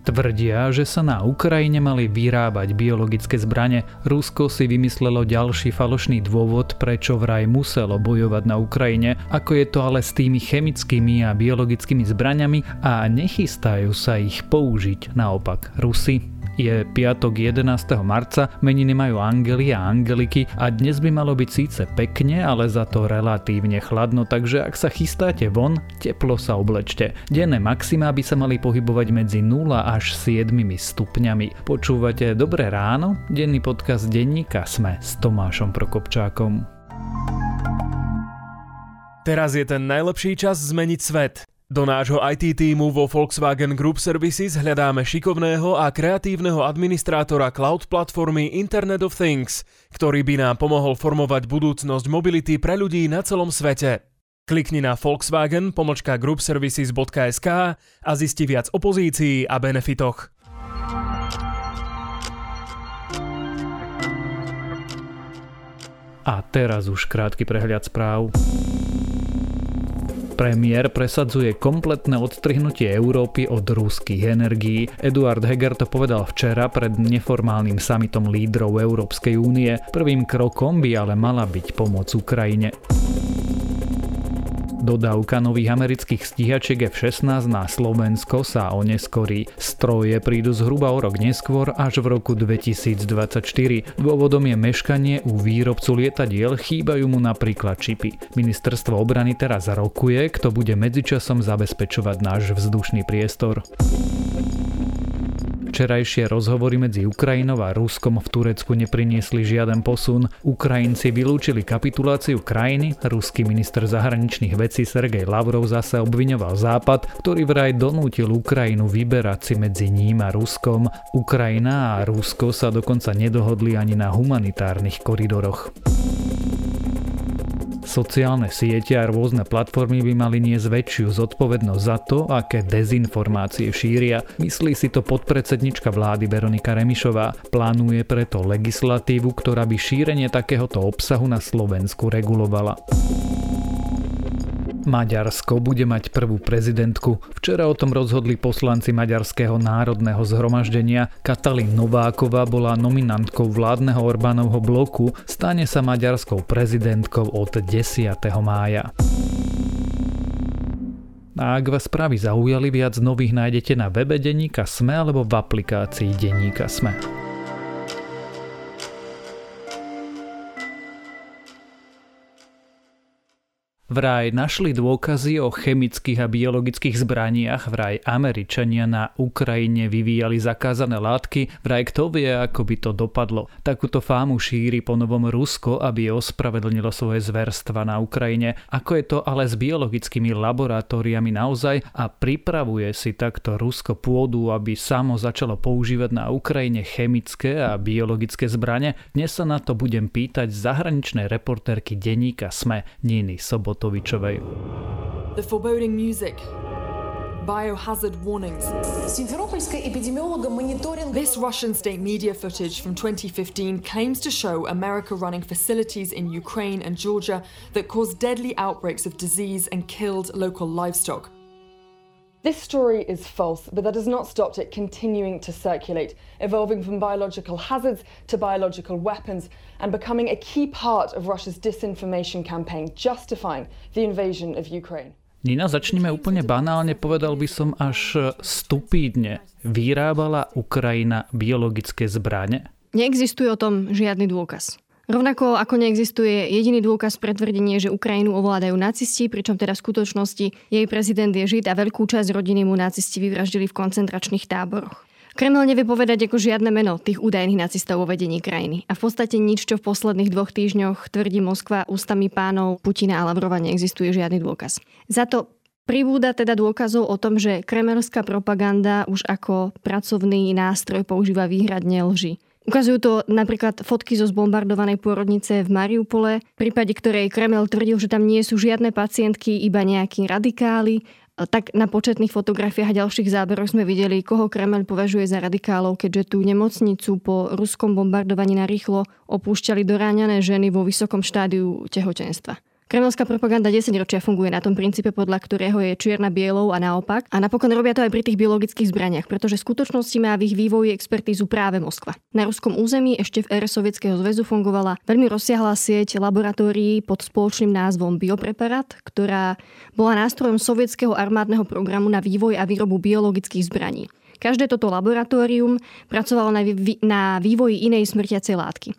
Tvrdia, že sa na Ukrajine mali vyrábať biologické zbrane. Rusko si vymyslelo ďalší falošný dôvod, prečo vraj muselo bojovať na Ukrajine, ako je to ale s tými chemickými a biologickými zbraňami a nechystajú sa ich použiť naopak Rusy. Je piatok 11. marca, meniny majú Angely a Angeliky a dnes by malo byť síce pekne, ale za to relatívne chladno, takže ak sa chystáte von, teplo sa oblečte. Denné maxima by sa mali pohybovať medzi 0 až 7 stupňami. Počúvate Dobré ráno? Denný podcast denníka Sme s Tomášom Prokopčákom. Teraz je ten najlepší čas zmeniť svet. Do nášho IT týmu vo Volkswagen Group Services hľadáme šikovného a kreatívneho administrátora cloud platformy Internet of Things, ktorý by nám pomohol formovať budúcnosť mobility pre ľudí na celom svete. Klikni na Volkswagen pomočka groupservices.sk a zisti viac o pozícii a benefitoch. A teraz už krátky prehľad správ. Premiér presadzuje kompletné odstrihnutie Európy od ruských energií. Eduard Heger to povedal včera pred neformálnym samitom lídrov Európskej únie. Prvým krokom by ale mala byť pomoc Ukrajine. Dodávka nových amerických stíhačiek F-16 na Slovensko sa oneskorí. Stroje prídu zhruba o rok neskôr až v roku 2024. Dôvodom je meškanie u výrobcu lietadiel, chýbajú mu napríklad čipy. Ministerstvo obrany teraz rokuje, kto bude medzičasom zabezpečovať náš vzdušný priestor. Včerajšie rozhovory medzi Ukrajinou a Ruskom v Turecku nepriniesli žiaden posun. Ukrajinci vylúčili kapituláciu krajiny, ruský minister zahraničných vecí Sergej Lavrov zase obviňoval Západ, ktorý vraj donútil Ukrajinu vyberať si medzi ním a Ruskom. Ukrajina a Rusko sa dokonca nedohodli ani na humanitárnych koridoroch. Sociálne siete a rôzne platformy by mali niesť väčšiu zodpovednosť za to, aké dezinformácie šíria. Myslí si to podpredsednička vlády Veronika Remišová. Plánuje preto legislatívu, ktorá by šírenie takéhoto obsahu na Slovensku regulovala. Maďarsko bude mať prvú prezidentku. Včera o tom rozhodli poslanci Maďarského národného zhromaždenia. Katalin Nováková bola nominantkou vládneho Orbánovho bloku, stane sa maďarskou prezidentkou od 10. mája. A ak vás správy zaujali, viac nových nájdete na webe Deníka Sme alebo v aplikácii Deníka Sme. Vraj našli dôkazy o chemických a biologických zbraniach, vraj Američania na Ukrajine vyvíjali zakázané látky, vraj kto vie, ako by to dopadlo. Takúto fámu šíri po novom Rusko, aby ospravedlnilo svoje zverstva na Ukrajine. Ako je to ale s biologickými laboratóriami naozaj a pripravuje si takto Rusko pôdu, aby samo začalo používať na Ukrajine chemické a biologické zbranie? Dnes sa na to budem pýtať zahraničnej reportérky denníka SME Niny Sobot The foreboding music. Biohazard warnings. This Russian state media footage from 2015 claims to show America running facilities in Ukraine and Georgia that caused deadly outbreaks of disease and killed local livestock. This story is false, but that has not stopped it continuing to circulate, evolving from biological hazards to biological weapons and becoming a key part of Russia's disinformation campaign, justifying the invasion of Ukraine. Nina, začneme úplne banálne, povedal by som až stupídne. Vyrábala Ukrajina biologické zbrane? Neexistuje o tom žiadny dôkaz. Rovnako ako neexistuje jediný dôkaz pre tvrdenie, že Ukrajinu ovládajú nacisti, pričom teda v skutočnosti jej prezident je žid a veľkú časť rodiny mu nacisti vyvraždili v koncentračných táboroch. Kreml nevie povedať ako žiadne meno tých údajných nacistov vo vedení krajiny. A v podstate nič, čo v posledných dvoch týždňoch tvrdí Moskva ústami pánov Putina a Lavrova, neexistuje žiadny dôkaz. Za to Pribúda teda dôkazov o tom, že kremelská propaganda už ako pracovný nástroj používa výhradne lži. Ukazujú to napríklad fotky zo zbombardovanej pôrodnice v Mariupole, v prípade ktorej Kreml tvrdil, že tam nie sú žiadne pacientky, iba nejakí radikáli. Tak na početných fotografiách a ďalších záberoch sme videli, koho Kreml považuje za radikálov, keďže tú nemocnicu po ruskom bombardovaní na rýchlo opúšťali doráňané ženy vo vysokom štádiu tehotenstva. Kremelská propaganda 10 ročia funguje na tom princípe, podľa ktorého je čierna bielou a naopak. A napokon robia to aj pri tých biologických zbraniach, pretože v skutočnosti má v ich vývoji expertízu práve Moskva. Na ruskom území ešte v ére Sovietskeho zväzu fungovala veľmi rozsiahla sieť laboratórií pod spoločným názvom Biopreparat, ktorá bola nástrojom sovietského armádneho programu na vývoj a výrobu biologických zbraní. Každé toto laboratórium pracovalo na vývoji inej smrtiacej látky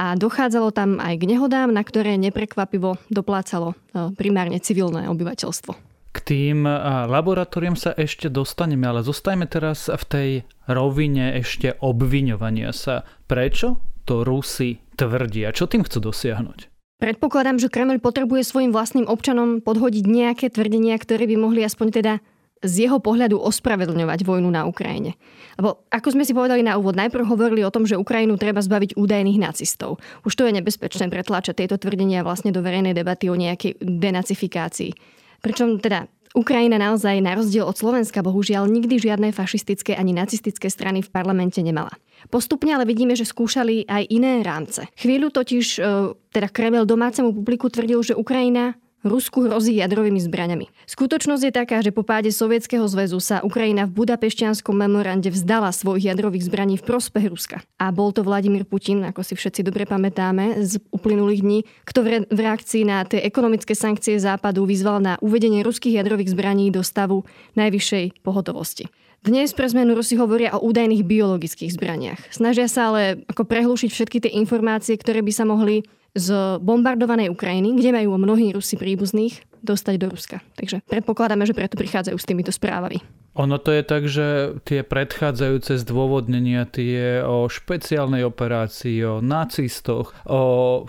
a dochádzalo tam aj k nehodám, na ktoré neprekvapivo doplácalo e, primárne civilné obyvateľstvo. K tým e, laboratórium sa ešte dostaneme, ale zostajme teraz v tej rovine ešte obviňovania sa. Prečo to Rusi tvrdia? Čo tým chcú dosiahnuť? Predpokladám, že Kreml potrebuje svojim vlastným občanom podhodiť nejaké tvrdenia, ktoré by mohli aspoň teda z jeho pohľadu ospravedlňovať vojnu na Ukrajine. Lebo ako sme si povedali na úvod, najprv hovorili o tom, že Ukrajinu treba zbaviť údajných nacistov. Už to je nebezpečné pretláčať tieto tvrdenia vlastne do verejnej debaty o nejakej denacifikácii. Pričom teda Ukrajina naozaj na rozdiel od Slovenska bohužiaľ nikdy žiadne fašistické ani nacistické strany v parlamente nemala. Postupne ale vidíme, že skúšali aj iné rámce. Chvíľu totiž e, teda Kreml domácemu publiku tvrdil, že Ukrajina Rusku hrozí jadrovými zbraňami. Skutočnosť je taká, že po páde Sovietskeho zväzu sa Ukrajina v budapešťanskom memorande vzdala svojich jadrových zbraní v prospech Ruska. A bol to Vladimír Putin, ako si všetci dobre pamätáme, z uplynulých dní, kto v reakcii na tie ekonomické sankcie Západu vyzval na uvedenie ruských jadrových zbraní do stavu najvyššej pohotovosti. Dnes pre zmenu Rusi hovoria o údajných biologických zbraniach. Snažia sa ale ako prehlušiť všetky tie informácie, ktoré by sa mohli z bombardovanej Ukrajiny, kde majú mnohí Rusi príbuzných, dostať do Ruska. Takže predpokladáme, že preto prichádzajú s týmito správami. Ono to je tak, že tie predchádzajúce zdôvodnenia, tie o špeciálnej operácii, o nacistoch, o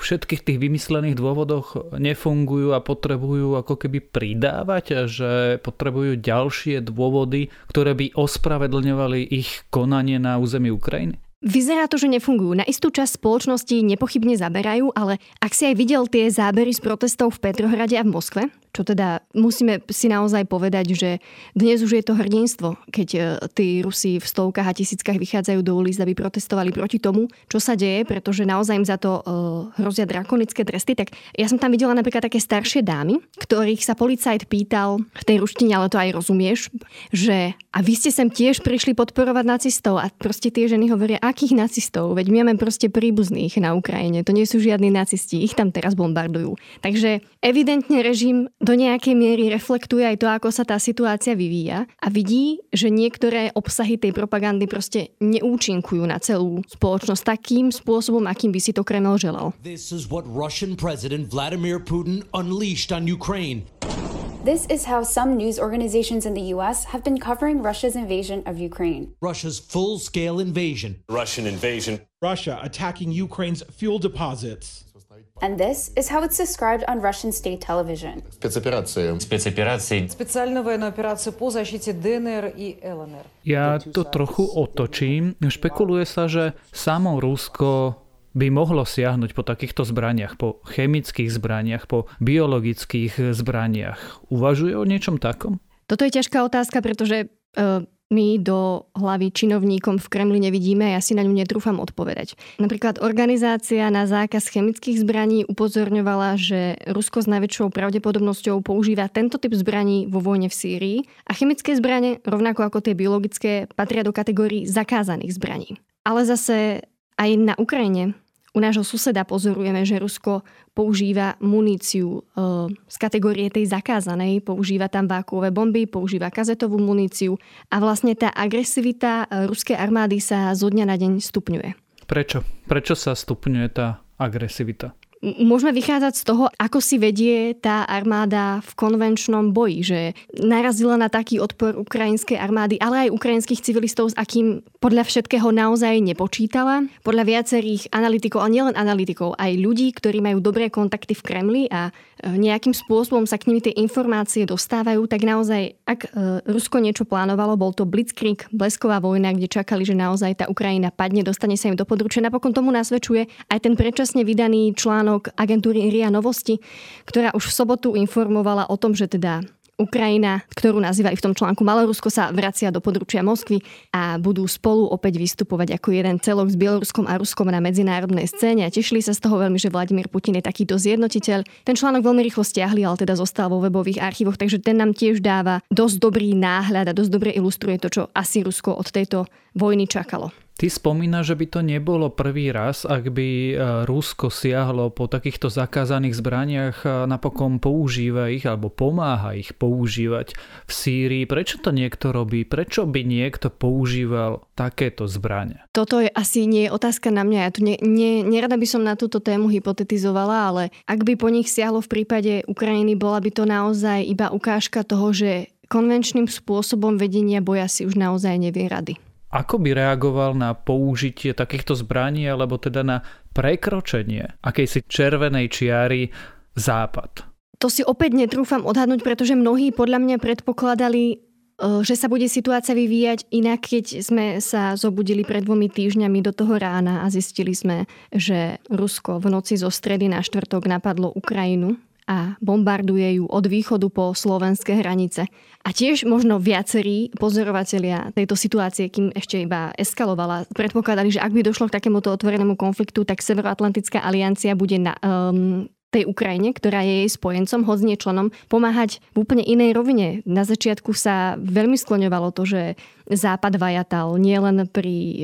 všetkých tých vymyslených dôvodoch nefungujú a potrebujú ako keby pridávať, a že potrebujú ďalšie dôvody, ktoré by ospravedlňovali ich konanie na území Ukrajiny? Vyzerá to, že nefungujú. Na istú časť spoločnosti nepochybne zaberajú, ale ak si aj videl tie zábery z protestov v Petrohrade a v Moskve, čo teda musíme si naozaj povedať, že dnes už je to hrdinstvo, keď e, tí Rusi v stovkách a tisíckach vychádzajú do ulic, aby protestovali proti tomu, čo sa deje, pretože naozaj im za to uh, hrozia drakonické tresty. Tak ja som tam videla napríklad také staršie dámy, ktorých sa policajt pýtal v tej ruštine, ale to aj rozumieš, že a vy ste sem tiež prišli podporovať nacistov a proste tie ženy hovoria, akých nacistov? Veď my máme proste príbuzných na Ukrajine, to nie sú žiadni nacisti, ich tam teraz bombardujú. Takže evidentne režim do nejakej miery reflektuje aj to, ako sa tá situácia vyvíja a vidí, že niektoré obsahy tej propagandy proste neúčinkujú na celú spoločnosť takým spôsobom, akým by si to Kreml želal. This is what Russian President Vladimir Putin unleashed on Ukraine. This is how some news organizations in the US have been covering Russia's invasion of Ukraine. Russia's full scale invasion. Russian invasion. Russia attacking Ukraine's fuel deposits. And this is how it's described on Russian state television. Спецоперация. Спецоперации. Специальная военная операция по защите ДНР и ЛНР. Ja to trochu otočím. Špekuluje sa, že samo Rusko by mohlo siahnuť po takýchto zbraniach, po chemických zbraniach, po biologických zbraniach. Uvažuje o niečom takom? Toto je ťažká otázka, pretože uh, my do hlavy činovníkom v Kremli nevidíme a ja si na ňu netrúfam odpovedať. Napríklad organizácia na zákaz chemických zbraní upozorňovala, že Rusko s najväčšou pravdepodobnosťou používa tento typ zbraní vo vojne v Sýrii a chemické zbranie, rovnako ako tie biologické, patria do kategórií zakázaných zbraní. Ale zase aj na Ukrajine u nášho suseda pozorujeme, že Rusko používa muníciu e, z kategórie tej zakázanej, používa tam vákuové bomby, používa kazetovú muníciu a vlastne tá agresivita e, ruskej armády sa zo dňa na deň stupňuje. Prečo? Prečo sa stupňuje tá agresivita? Môžeme vychádzať z toho, ako si vedie tá armáda v konvenčnom boji, že narazila na taký odpor ukrajinskej armády, ale aj ukrajinských civilistov, s akým podľa všetkého naozaj nepočítala. Podľa viacerých analytikov, a nielen analytikov, aj ľudí, ktorí majú dobré kontakty v Kremli a nejakým spôsobom sa k nimi tie informácie dostávajú, tak naozaj, ak e, Rusko niečo plánovalo, bol to Blitzkrieg, blesková vojna, kde čakali, že naozaj tá Ukrajina padne, dostane sa im do područia. Napokon tomu nasvedčuje aj ten predčasne vydaný článok agentúry RIA Novosti, ktorá už v sobotu informovala o tom, že teda Ukrajina, ktorú nazývajú v tom článku Malorusko, sa vracia do područia Moskvy a budú spolu opäť vystupovať ako jeden celok s Bieloruskom a Ruskom na medzinárodnej scéne a tešili sa z toho veľmi, že Vladimír Putin je takýto zjednotiteľ. Ten článok veľmi rýchlo stiahli, ale teda zostal vo webových archívoch, takže ten nám tiež dáva dosť dobrý náhľad a dosť dobre ilustruje to, čo asi Rusko od tejto vojny čakalo. Ty spomínaš, že by to nebolo prvý raz, ak by e, Rusko siahlo po takýchto zakázaných zbraniach a napokon používa ich alebo pomáha ich používať v Sýrii. Prečo to niekto robí? Prečo by niekto používal takéto zbranie? Toto je asi nie otázka na mňa. Ja tu ne, ne, nerada by som na túto tému hypotetizovala, ale ak by po nich siahlo v prípade Ukrajiny, bola by to naozaj iba ukážka toho, že konvenčným spôsobom vedenia boja si už naozaj nevie rady. Ako by reagoval na použitie takýchto zbraní alebo teda na prekročenie akejsi červenej čiary západ? To si opäť netrúfam odhadnúť, pretože mnohí podľa mňa predpokladali, e, že sa bude situácia vyvíjať inak, keď sme sa zobudili pred dvomi týždňami do toho rána a zistili sme, že Rusko v noci zo stredy na štvrtok napadlo Ukrajinu a bombarduje ju od východu po slovenské hranice. A tiež možno viacerí pozorovatelia tejto situácie, kým ešte iba eskalovala, predpokladali, že ak by došlo k takémuto otvorenému konfliktu, tak Severoatlantická aliancia bude na, um, tej Ukrajine, ktorá je jej spojencom, hoď nie členom, pomáhať v úplne inej rovine. Na začiatku sa veľmi skloňovalo to, že Západ vajatal nielen pri e,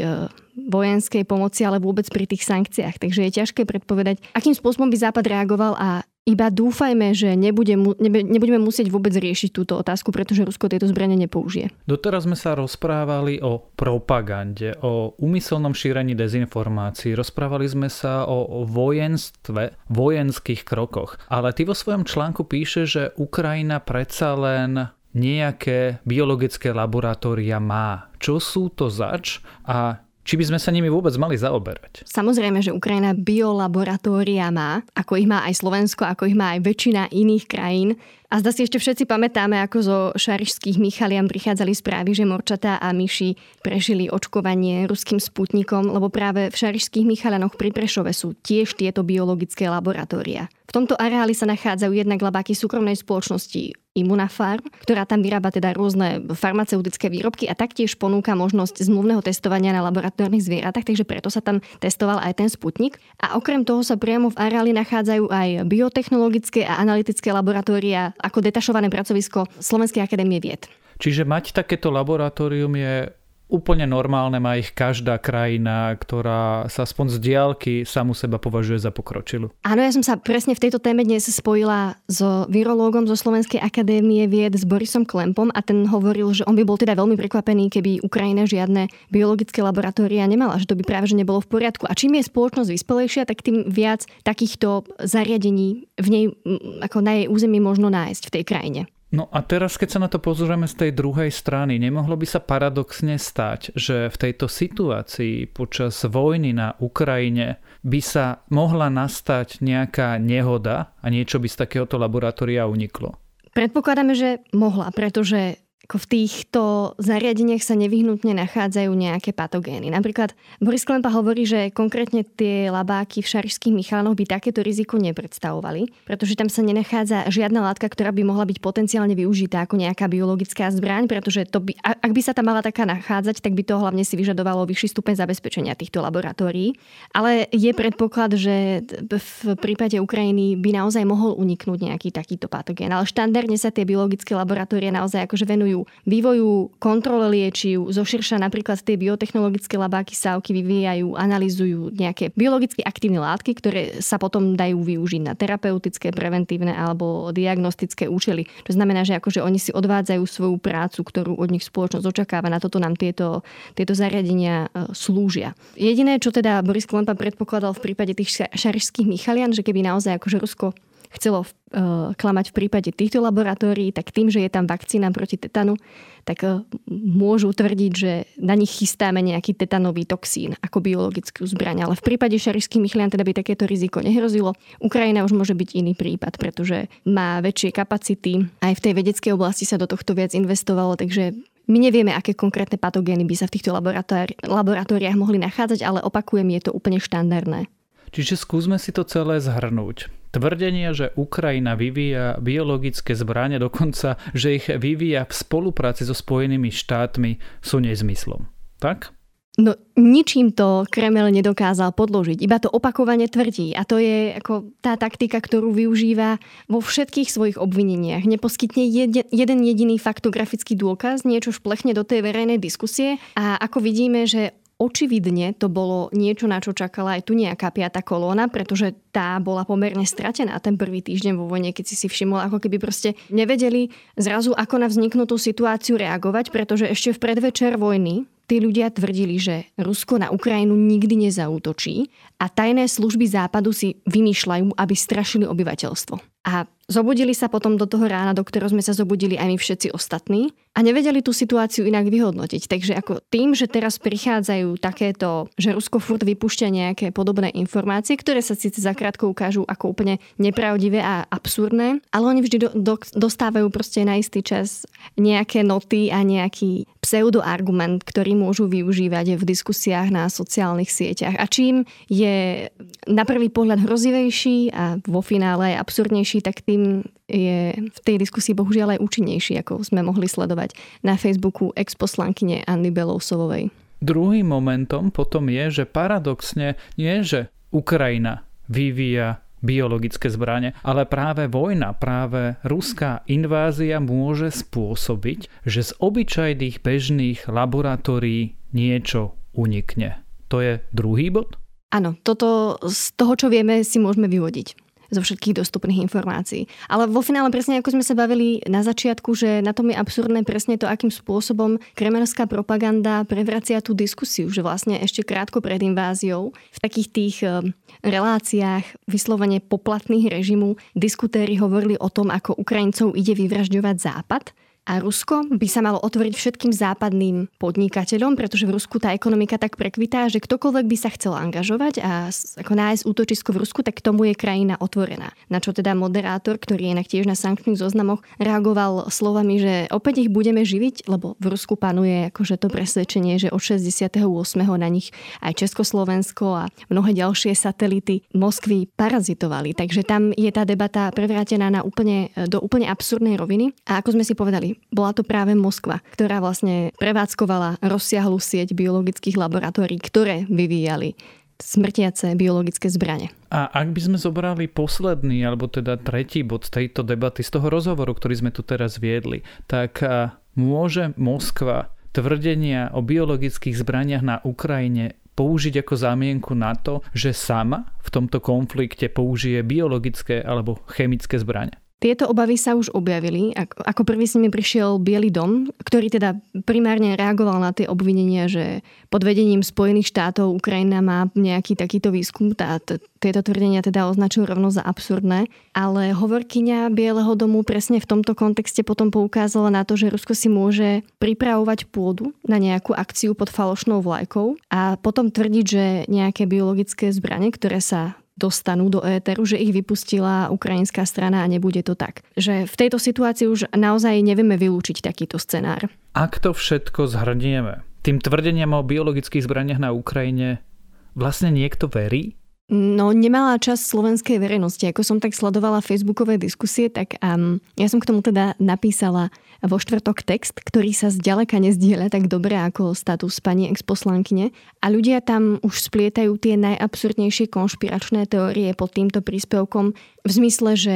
vojenskej pomoci, ale vôbec pri tých sankciách. Takže je ťažké predpovedať, akým spôsobom by Západ reagoval a iba dúfajme, že nebude, nebudeme musieť vôbec riešiť túto otázku, pretože Rusko tieto zbranie nepoužije. Doteraz sme sa rozprávali o propagande, o úmyselnom šírení dezinformácií, rozprávali sme sa o vojenstve, vojenských krokoch. Ale ty vo svojom článku píše, že Ukrajina predsa len nejaké biologické laboratória má. Čo sú to zač a či by sme sa nimi vôbec mali zaoberať? Samozrejme, že Ukrajina biolaboratória má, ako ich má aj Slovensko, ako ich má aj väčšina iných krajín. A zda si ešte všetci pamätáme, ako zo šarišských Michalian prichádzali správy, že morčatá a myši prežili očkovanie ruským sputnikom, lebo práve v šarišských Michalianoch pri Prešove sú tiež tieto biologické laboratória. V tomto areáli sa nachádzajú jednak labáky súkromnej spoločnosti Immunafarm, ktorá tam vyrába teda rôzne farmaceutické výrobky a taktiež ponúka možnosť zmluvného testovania na laboratórnych zvieratách, takže preto sa tam testoval aj ten Sputnik. A okrem toho sa priamo v areáli nachádzajú aj biotechnologické a analytické laboratória ako detašované pracovisko Slovenskej akadémie vied. Čiže mať takéto laboratórium je úplne normálne, má ich každá krajina, ktorá sa aspoň z diálky samu seba považuje za pokročilú. Áno, ja som sa presne v tejto téme dnes spojila s virológom zo Slovenskej akadémie vied s Borisom Klempom a ten hovoril, že on by bol teda veľmi prekvapený, keby Ukrajina žiadne biologické laboratória nemala, že to by práve že nebolo v poriadku. A čím je spoločnosť vyspelejšia, tak tým viac takýchto zariadení v nej, ako na jej území možno nájsť v tej krajine. No a teraz, keď sa na to pozrieme z tej druhej strany, nemohlo by sa paradoxne stať, že v tejto situácii počas vojny na Ukrajine by sa mohla nastať nejaká nehoda a niečo by z takéhoto laboratória uniklo? Predpokladáme, že mohla, pretože ako v týchto zariadeniach sa nevyhnutne nachádzajú nejaké patogény. Napríklad Boris Klempa hovorí, že konkrétne tie labáky v šarišských Michalanoch by takéto riziko nepredstavovali, pretože tam sa nenachádza žiadna látka, ktorá by mohla byť potenciálne využitá ako nejaká biologická zbraň, pretože to by, ak by sa tam mala taká nachádzať, tak by to hlavne si vyžadovalo vyšší stupeň zabezpečenia týchto laboratórií. Ale je predpoklad, že v prípade Ukrajiny by naozaj mohol uniknúť nejaký takýto patogén. Ale štandardne sa tie biologické laboratórie naozaj akože venujú venujú vývoju, kontrole liečiv, zoširša napríklad tie biotechnologické labáky sávky vyvíjajú, analýzujú nejaké biologicky aktívne látky, ktoré sa potom dajú využiť na terapeutické, preventívne alebo diagnostické účely. To znamená, že akože oni si odvádzajú svoju prácu, ktorú od nich spoločnosť očakáva. Na toto nám tieto, tieto zariadenia e, slúžia. Jediné, čo teda Boris Klempa predpokladal v prípade tých šarišských Michalian, že keby naozaj akože Rusko chcelo uh, klamať v prípade týchto laboratórií, tak tým, že je tam vakcína proti tetanu, tak uh, môžu tvrdiť, že na nich chystáme nejaký tetanový toxín ako biologickú zbraň. Ale v prípade šarišských mychlian teda by takéto riziko nehrozilo. Ukrajina už môže byť iný prípad, pretože má väčšie kapacity. Aj v tej vedeckej oblasti sa do tohto viac investovalo, takže my nevieme, aké konkrétne patogény by sa v týchto laboratóri- laboratóriách mohli nachádzať, ale opakujem, je to úplne štandardné. Čiže skúsme si to celé zhrnúť. Tvrdenia, že Ukrajina vyvíja biologické zbranie, dokonca, že ich vyvíja v spolupráci so Spojenými štátmi, sú nezmyslom. Tak? No ničím to Kreml nedokázal podložiť, iba to opakovane tvrdí a to je ako tá taktika, ktorú využíva vo všetkých svojich obvineniach. Neposkytne jeden jediný faktografický dôkaz, niečo šplechne do tej verejnej diskusie a ako vidíme, že Očividne to bolo niečo, na čo čakala aj tu nejaká piata kolóna, pretože tá bola pomerne stratená ten prvý týždeň vo vojne, keď si si všimol, ako keby proste nevedeli zrazu, ako na vzniknutú situáciu reagovať, pretože ešte v predvečer vojny tí ľudia tvrdili, že Rusko na Ukrajinu nikdy nezautočí a tajné služby západu si vymýšľajú, aby strašili obyvateľstvo. A Zobudili sa potom do toho rána, do ktorého sme sa zobudili aj my všetci ostatní a nevedeli tú situáciu inak vyhodnotiť. Takže ako tým, že teraz prichádzajú takéto, že Rusko furt vypúšťa nejaké podobné informácie, ktoré sa síce zakrátko ukážu ako úplne nepravdivé a absurdné, ale oni vždy do, do, dostávajú proste na istý čas nejaké noty a nejaký pseudoargument, ktorý môžu využívať v diskusiách na sociálnych sieťach. A čím je na prvý pohľad hrozivejší a vo finále je absurdnejší, tak tým je v tej diskusii bohužiaľ aj účinnejší, ako sme mohli sledovať na Facebooku ex-poslankyne Anny Belousovovej. Druhým momentom potom je, že paradoxne nie, že Ukrajina vyvíja biologické zbranie, ale práve vojna, práve ruská invázia môže spôsobiť, že z obyčajných bežných laboratórií niečo unikne. To je druhý bod? Áno, toto z toho, čo vieme, si môžeme vyvodiť zo všetkých dostupných informácií. Ale vo finále presne ako sme sa bavili na začiatku, že na tom je absurdné presne to, akým spôsobom kremelská propaganda prevracia tú diskusiu, že vlastne ešte krátko pred inváziou v takých tých eh, reláciách vyslovene poplatných režimu diskutéri hovorili o tom, ako Ukrajincov ide vyvražďovať Západ a Rusko by sa malo otvoriť všetkým západným podnikateľom, pretože v Rusku tá ekonomika tak prekvitá, že ktokoľvek by sa chcel angažovať a ako nájsť útočisko v Rusku, tak tomu je krajina otvorená. Na čo teda moderátor, ktorý je inak tiež na sankčných zoznamoch, reagoval slovami, že opäť ich budeme živiť, lebo v Rusku panuje akože to presvedčenie, že od 68. na nich aj Československo a mnohé ďalšie satelity Moskvy parazitovali. Takže tam je tá debata prevrátená na úplne, do úplne absurdnej roviny. A ako sme si povedali, bola to práve Moskva, ktorá vlastne prevádzkovala rozsiahlu sieť biologických laboratórií, ktoré vyvíjali smrtiace biologické zbranie. A ak by sme zobrali posledný, alebo teda tretí bod tejto debaty, z toho rozhovoru, ktorý sme tu teraz viedli, tak môže Moskva tvrdenia o biologických zbraniach na Ukrajine použiť ako zámienku na to, že sama v tomto konflikte použije biologické alebo chemické zbranie? Tieto obavy sa už objavili. Ako prvý s nimi prišiel Bielý dom, ktorý teda primárne reagoval na tie obvinenia, že pod vedením Spojených štátov Ukrajina má nejaký takýto výskum. Tá, t- tieto tvrdenia teda označujú rovno za absurdné. Ale hovorkyňa Bieleho domu presne v tomto kontexte potom poukázala na to, že Rusko si môže pripravovať pôdu na nejakú akciu pod falošnou vlajkou a potom tvrdiť, že nejaké biologické zbranie, ktoré sa dostanú do éteru, že ich vypustila ukrajinská strana a nebude to tak. Že v tejto situácii už naozaj nevieme vylúčiť takýto scenár. Ak to všetko zhrnieme, tým tvrdeniam o biologických zbraniach na Ukrajine vlastne niekto verí? No, nemalá časť slovenskej verejnosti. Ako som tak sledovala facebookové diskusie, tak um, ja som k tomu teda napísala vo štvrtok text, ktorý sa zďaleka nezdieľa tak dobre ako status pani exposlankyne. A ľudia tam už splietajú tie najabsurdnejšie konšpiračné teórie pod týmto príspevkom v zmysle, že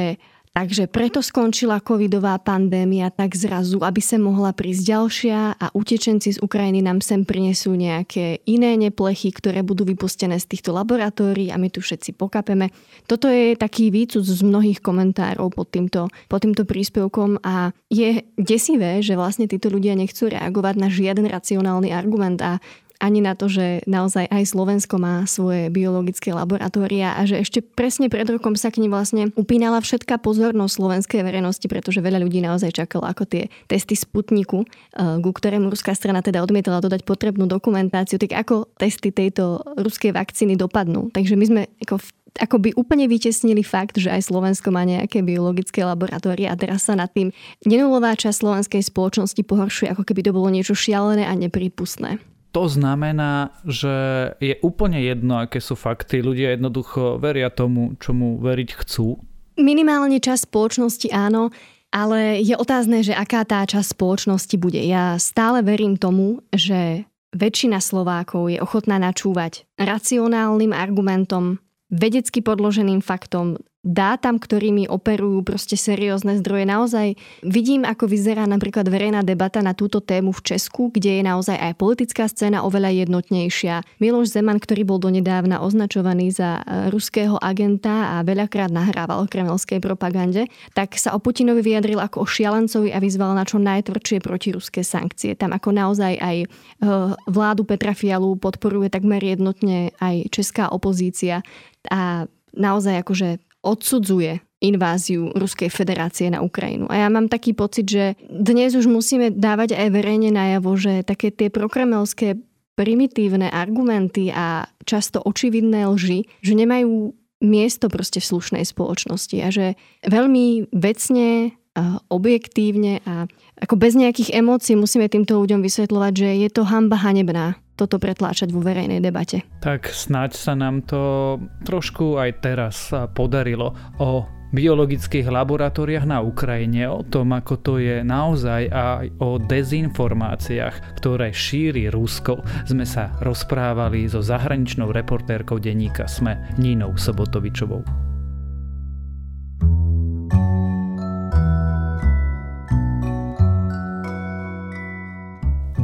Takže preto skončila covidová pandémia tak zrazu, aby sa mohla prísť ďalšia a utečenci z Ukrajiny nám sem prinesú nejaké iné neplechy, ktoré budú vypustené z týchto laboratórií a my tu všetci pokapeme. Toto je taký výcud z mnohých komentárov pod týmto, pod týmto príspevkom a je desivé, že vlastne títo ľudia nechcú reagovať na žiaden racionálny argument a ani na to, že naozaj aj Slovensko má svoje biologické laboratória a že ešte presne pred rokom sa k nim vlastne upínala všetká pozornosť slovenskej verejnosti, pretože veľa ľudí naozaj čakalo ako tie testy Sputniku, eh, ku ktorému ruská strana teda odmietala dodať potrebnú dokumentáciu, tak ako testy tejto ruskej vakcíny dopadnú. Takže my sme ako v ako by úplne vytesnili fakt, že aj Slovensko má nejaké biologické laboratórie a teraz sa nad tým nenulová časť slovenskej spoločnosti pohoršuje, ako keby to bolo niečo šialené a neprípustné. To znamená, že je úplne jedno, aké sú fakty. Ľudia jednoducho veria tomu, čomu veriť chcú. Minimálne čas spoločnosti áno, ale je otázne, že aká tá časť spoločnosti bude. Ja stále verím tomu, že väčšina Slovákov je ochotná načúvať racionálnym argumentom, vedecky podloženým faktom, dátam, ktorými operujú proste seriózne zdroje. Naozaj vidím, ako vyzerá napríklad verejná debata na túto tému v Česku, kde je naozaj aj politická scéna oveľa jednotnejšia. Miloš Zeman, ktorý bol donedávna označovaný za e, ruského agenta a veľakrát nahrával o kremelskej propagande, tak sa o Putinovi vyjadril ako o šialencovi a vyzval na čo najtvrdšie protiruské sankcie. Tam ako naozaj aj e, vládu Petra Fialu podporuje takmer jednotne aj česká opozícia a naozaj akože odsudzuje inváziu Ruskej federácie na Ukrajinu. A ja mám taký pocit, že dnes už musíme dávať aj verejne najavo, že také tie prokremelské primitívne argumenty a často očividné lži, že nemajú miesto proste v slušnej spoločnosti a že veľmi vecne, objektívne a ako bez nejakých emócií musíme týmto ľuďom vysvetľovať, že je to hamba hanebná toto pretláčať vo verejnej debate. Tak snáď sa nám to trošku aj teraz podarilo o biologických laboratóriách na Ukrajine, o tom, ako to je naozaj aj o dezinformáciách, ktoré šíri Rusko, sme sa rozprávali so zahraničnou reportérkou denníka SME Nínou Sobotovičovou.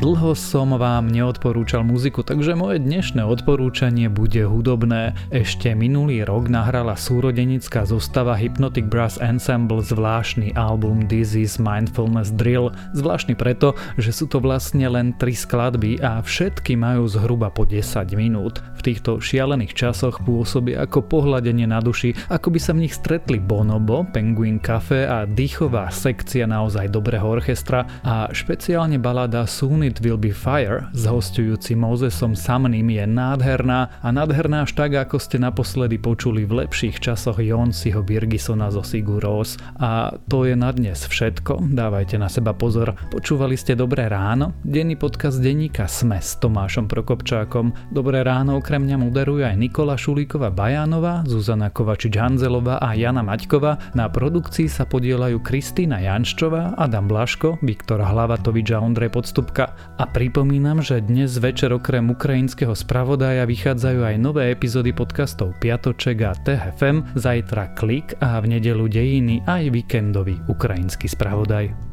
Dlho som vám neodporúčal muziku, takže moje dnešné odporúčanie bude hudobné. Ešte minulý rok nahrala súrodenická zostava Hypnotic Brass Ensemble zvláštny album This is Mindfulness Drill. Zvláštny preto, že sú to vlastne len tri skladby a všetky majú zhruba po 10 minút. V týchto šialených časoch pôsobí ako pohľadenie na duši, ako by sa v nich stretli Bonobo, Penguin Cafe a dýchová sekcia naozaj dobrého orchestra a špeciálne balada Suni It Will Be Fire s hostujúcim Mozesom Samným je nádherná a nádherná až tak, ako ste naposledy počuli v lepších časoch Jonsiho Birgisona zo Sigur Rós. A to je na dnes všetko, dávajte na seba pozor. Počúvali ste Dobré ráno, denný podcast denníka Sme s Tomášom Prokopčákom. Dobré ráno okrem mňa moderujú aj Nikola Šulíková Bajánová, Zuzana Kovačič-Hanzelová a Jana Maťková. Na produkcii sa podielajú Kristýna Janščová, Adam Blaško, Viktor Hlavatovič a Ondrej Podstupka. A pripomínam, že dnes večer okrem ukrajinského spravodaja vychádzajú aj nové epizódy podcastov Piatoček a TFM, zajtra Klik a v nedelu Dejiny aj víkendový ukrajinský spravodaj.